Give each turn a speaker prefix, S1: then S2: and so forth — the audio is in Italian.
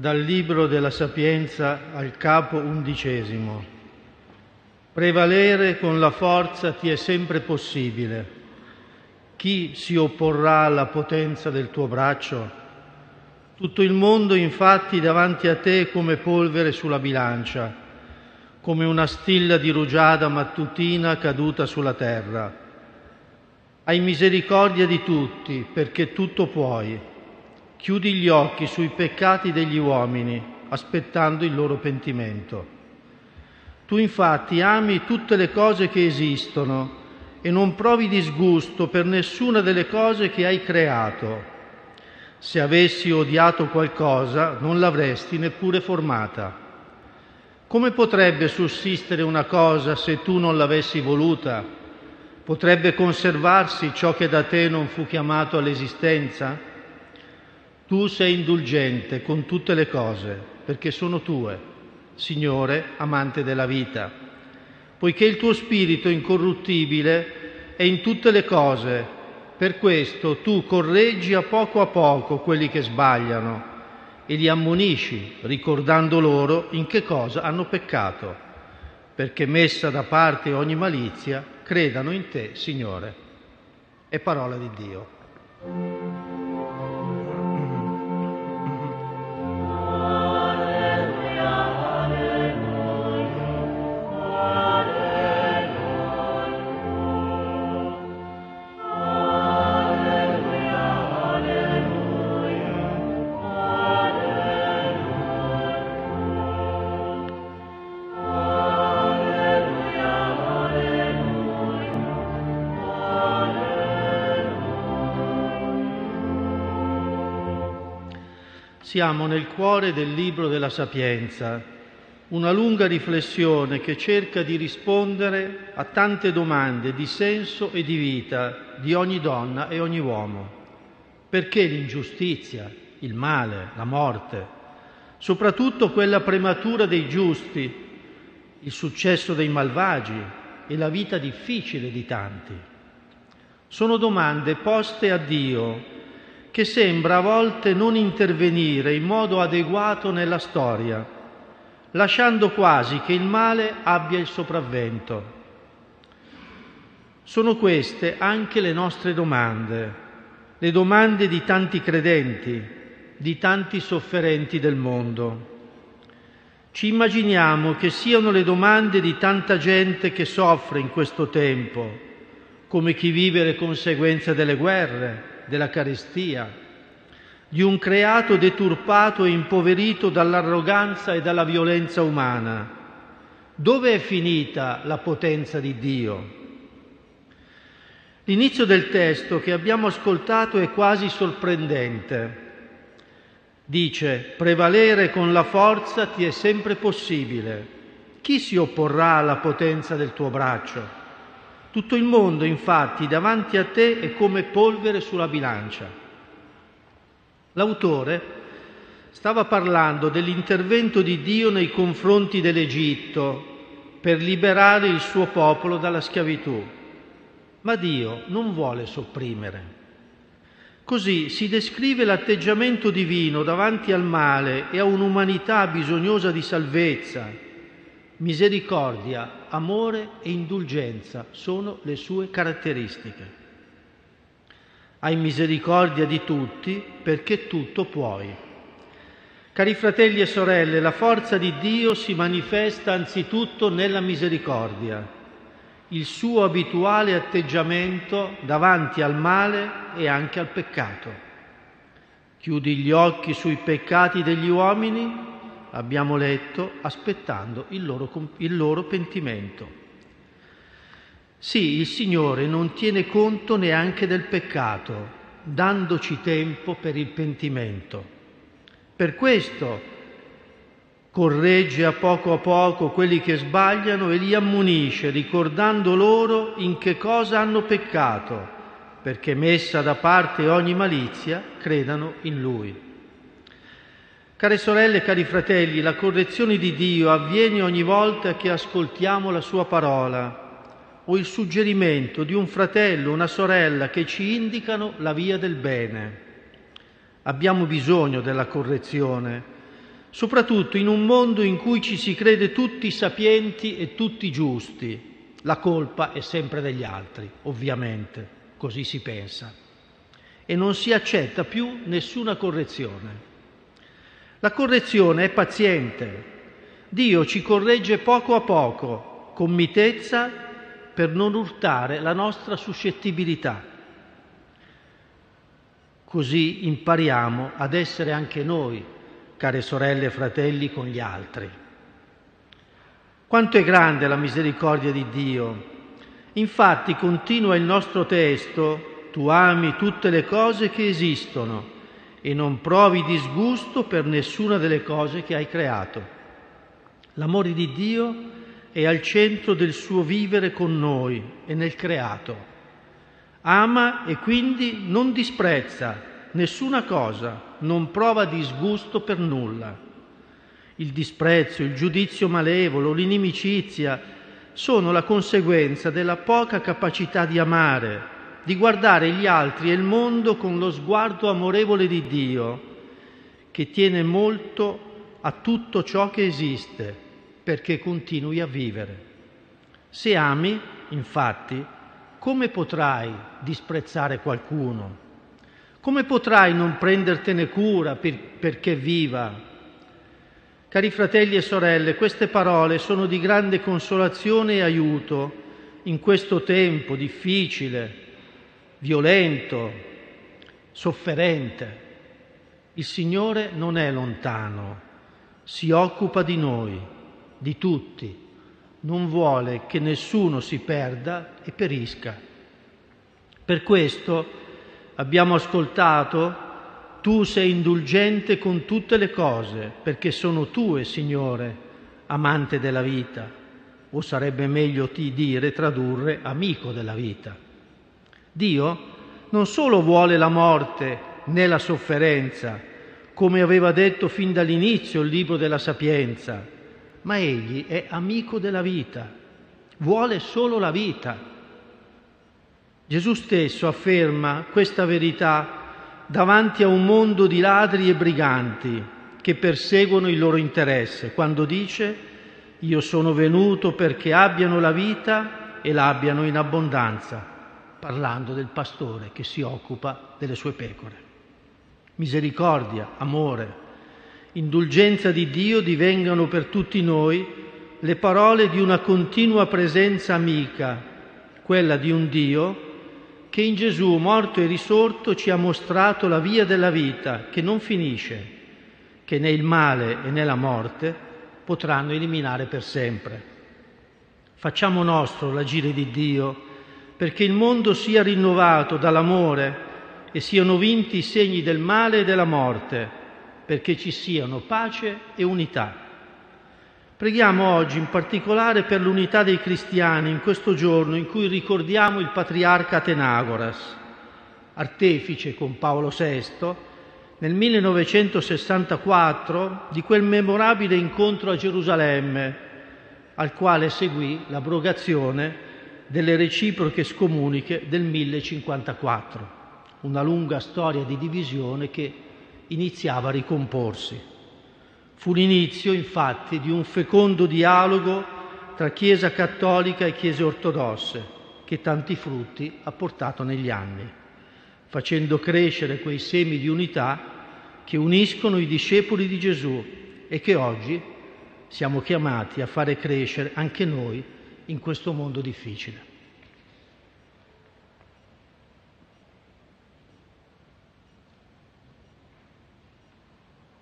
S1: Dal Libro della Sapienza al capo undicesimo. Prevalere con la forza ti è sempre possibile. Chi si opporrà alla potenza del tuo braccio? Tutto il mondo infatti davanti a te è come polvere sulla bilancia, come una stilla di rugiada mattutina caduta sulla terra. Hai misericordia di tutti, perché tutto puoi. Chiudi gli occhi sui peccati degli uomini, aspettando il loro pentimento. Tu infatti ami tutte le cose che esistono e non provi disgusto per nessuna delle cose che hai creato se avessi odiato qualcosa non l'avresti neppure formata. Come potrebbe sussistere una cosa se tu non l'avessi voluta? Potrebbe conservarsi ciò che da te non fu chiamato all'esistenza? Tu sei indulgente con tutte le cose, perché sono tue, Signore, amante della vita, poiché il tuo spirito incorruttibile è in tutte le cose per questo tu correggi a poco a poco quelli che sbagliano e li ammonisci, ricordando loro in che cosa hanno peccato, perché messa da parte ogni malizia, credano in te, Signore. È parola di Dio. Siamo nel cuore del libro della Sapienza, una lunga riflessione che cerca di rispondere a tante domande di senso e di vita di ogni donna e ogni uomo. Perché l'ingiustizia, il male, la morte, soprattutto quella prematura dei giusti, il successo dei malvagi e la vita difficile di tanti? Sono domande poste a Dio che sembra a volte non intervenire in modo adeguato nella storia, lasciando quasi che il male abbia il sopravvento. Sono queste anche le nostre domande, le domande di tanti credenti, di tanti sofferenti del mondo. Ci immaginiamo che siano le domande di tanta gente che soffre in questo tempo, come chi vive le conseguenze delle guerre, della carestia, di un creato deturpato e impoverito dall'arroganza e dalla violenza umana. Dove è finita la potenza di Dio? L'inizio del testo che abbiamo ascoltato è quasi sorprendente. Dice, prevalere con la forza ti è sempre possibile. Chi si opporrà alla potenza del tuo braccio? Tutto il mondo, infatti, davanti a te è come polvere sulla bilancia. L'autore stava parlando dell'intervento di Dio nei confronti dell'Egitto per liberare il suo popolo dalla schiavitù. Ma Dio non vuole sopprimere. Così si descrive l'atteggiamento divino davanti al male e a un'umanità bisognosa di salvezza, Misericordia, amore e indulgenza sono le sue caratteristiche. Hai misericordia di tutti perché tutto puoi. Cari fratelli e sorelle, la forza di Dio si manifesta anzitutto nella misericordia, il suo abituale atteggiamento davanti al male e anche al peccato. Chiudi gli occhi sui peccati degli uomini abbiamo letto, aspettando il loro, il loro pentimento. Sì, il Signore non tiene conto neanche del peccato, dandoci tempo per il pentimento. Per questo corregge a poco a poco quelli che sbagliano e li ammonisce, ricordando loro in che cosa hanno peccato, perché messa da parte ogni malizia, credano in Lui. Care sorelle e cari fratelli, la correzione di Dio avviene ogni volta che ascoltiamo la sua parola o il suggerimento di un fratello, una sorella che ci indicano la via del bene. Abbiamo bisogno della correzione soprattutto in un mondo in cui ci si crede tutti sapienti e tutti giusti. La colpa è sempre degli altri, ovviamente, così si pensa, e non si accetta più nessuna correzione. La correzione è paziente. Dio ci corregge poco a poco, con mitezza, per non urtare la nostra suscettibilità. Così impariamo ad essere anche noi, care sorelle e fratelli, con gli altri. Quanto è grande la misericordia di Dio. Infatti continua il nostro testo, tu ami tutte le cose che esistono e non provi disgusto per nessuna delle cose che hai creato. L'amore di Dio è al centro del suo vivere con noi e nel creato. Ama e quindi non disprezza nessuna cosa, non prova disgusto per nulla. Il disprezzo, il giudizio malevolo, l'inimicizia sono la conseguenza della poca capacità di amare, di guardare gli altri e il mondo con lo sguardo amorevole di Dio, che tiene molto a tutto ciò che esiste perché continui a vivere. Se ami, infatti, come potrai disprezzare qualcuno? Come potrai non prendertene cura per, perché viva? Cari fratelli e sorelle, queste parole sono di grande consolazione e aiuto in questo tempo difficile, violento, sofferente. Il Signore non è lontano, si occupa di noi, di tutti, non vuole che nessuno si perda e perisca. Per questo abbiamo ascoltato, tu sei indulgente con tutte le cose, perché sono tue, Signore, amante della vita, o sarebbe meglio ti dire, tradurre, amico della vita. Dio non solo vuole la morte né la sofferenza, come aveva detto fin dall'inizio il libro della sapienza, ma egli è amico della vita, vuole solo la vita. Gesù stesso afferma questa verità davanti a un mondo di ladri e briganti che perseguono il loro interesse, quando dice io sono venuto perché abbiano la vita e l'abbiano in abbondanza parlando del pastore che si occupa delle sue pecore. Misericordia, amore, indulgenza di Dio divengano per tutti noi le parole di una continua presenza amica, quella di un Dio che in Gesù, morto e risorto, ci ha mostrato la via della vita che non finisce, che né il male e né la morte potranno eliminare per sempre. Facciamo nostro l'agire di Dio perché il mondo sia rinnovato dall'amore e siano vinti i segni del male e della morte, perché ci siano pace e unità. Preghiamo oggi in particolare per l'unità dei cristiani in questo giorno in cui ricordiamo il patriarca Atenagoras, artefice con Paolo VI, nel 1964 di quel memorabile incontro a Gerusalemme, al quale seguì l'abrogazione delle reciproche scomuniche del 1054, una lunga storia di divisione che iniziava a ricomporsi. Fu l'inizio, infatti, di un fecondo dialogo tra Chiesa cattolica e Chiese ortodosse, che tanti frutti ha portato negli anni, facendo crescere quei semi di unità che uniscono i discepoli di Gesù e che oggi siamo chiamati a fare crescere anche noi in questo mondo difficile.